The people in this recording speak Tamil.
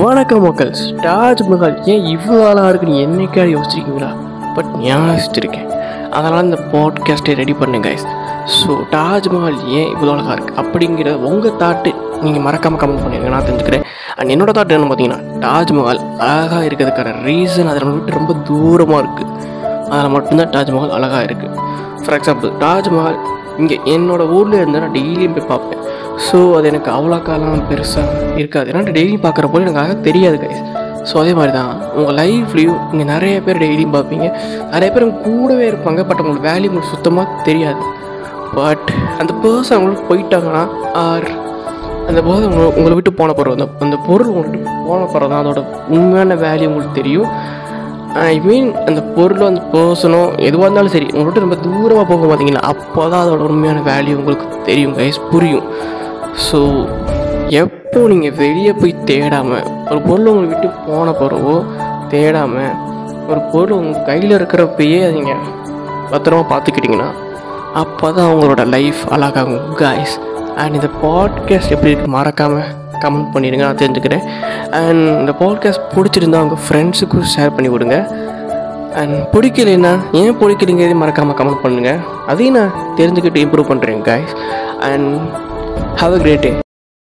வணக்கம் மக்கள். தாஜ்மஹால் ஏன் இவ்வளோ ஆளாக இருக்குன்னு என்னைக்காவது யோசிச்சிருக்கீங்களா? பட் யோசிச்சிருக்கேன். அதனால் இந்த பாட்காஸ்ட்டை ரெடி பண்ணுங்க கைஸ் ஸோ தாஜ்மஹால் ஏன் இவ்வளோ அழகாக இருக்குது அப்படிங்கிற உங்கள் தாட்டு நீங்கள் மறக்காமல் கமெண்ட் பண்ணிடுங்க நான் தெரிஞ்சுக்கிறேன். அண்ட் என்னோட தாட் என்ன பார்த்தீங்கன்னா தாஜ்மஹால் அழகாக இருக்கிறதுக்கான ரீசன் அதில் விட்டு ரொம்ப தூரமாக இருக்குது அதில் மட்டும்தான் தாஜ்மஹால் அழகாக இருக்குது ஃபார் எக்ஸாம்பிள் தாஜ்மஹால் இங்கே என்னோடய ஊரில் இருந்தால் நான் டெய்லியும் போய் பார்ப்பேன். ஸோ அது எனக்கு அவ்வளோக்காலாம் பெருசாக இருக்காது. ஏன்னா டெய்லியும் பார்க்குறப்போ எனக்கு அழகாக தெரியாது கைஸ் ஸோ அதே மாதிரி தான். உங்கள் லைஃப்லேயும் நீங்கள் நிறைய பேர் டெய்லியும் பார்ப்பீங்க. நிறைய பேர் உங்க கூடவே இருப்பாங்க பட் உங்களுக்கு வேல்யூ உங்களுக்கு சுத்தமாக தெரியாது. பட் அந்த பர்சன் அவங்களுக்கு போயிட்டாங்கன்னா ஆர் அந்த போது உங்களை உங்களை விட்டு போன பிறகு அந்த அந்த பொருள் உங்கள்கிட்ட போன பிறகு தான் அதோட உண்மையான வேல்யூ உங்களுக்கு தெரியும். ஐ மீன் அந்த பொருளோ அந்த பர்சனோ எதுவாக இருந்தாலும் சரி உங்களை விட்டு ரொம்ப தூரமாக போக பார்த்தீங்கன்னா அப்போ தான் அதோட உண்மையான வேல்யூ உங்களுக்கு தெரியும் கைஸ் புரியும். ஸோ எப்போ நீங்கள் வெளியே போய் தேடாமல் ஒரு பொருள் உங்களை விட்டு போன பிறவோ தேடாமல் ஒரு பொருள் உங்கள் கையில் இருக்கிறப்பயே நீங்கள் பத்திரமா பார்த்துக்கிட்டிங்கன்னா அப்போ தான் அவங்களோட லைஃப் அழகாகும். காய்ஸ் அண்ட் இந்த பாட்காஸ்ட் எப்படி இருக்கு மறக்காமல் கமெண்ட் பண்ணிடுங்க நான் தெரிஞ்சுக்கிறேன். அண்ட் இந்த பாட்காஸ்ட் பிடிச்சிருந்தா உங்கள் ஃப்ரெண்ட்ஸுக்கும் ஷேர் பண்ணி விடுங்க. அண்ட் பிடிக்கலைன்னா ஏன் பிடிக்கிறீங்க மறக்காமல் கமெண்ட் பண்ணுங்கள் அதையும் நான் தெரிஞ்சுக்கிட்டு இம்ப்ரூவ் பண்ணுறேன் guys and Have a great day.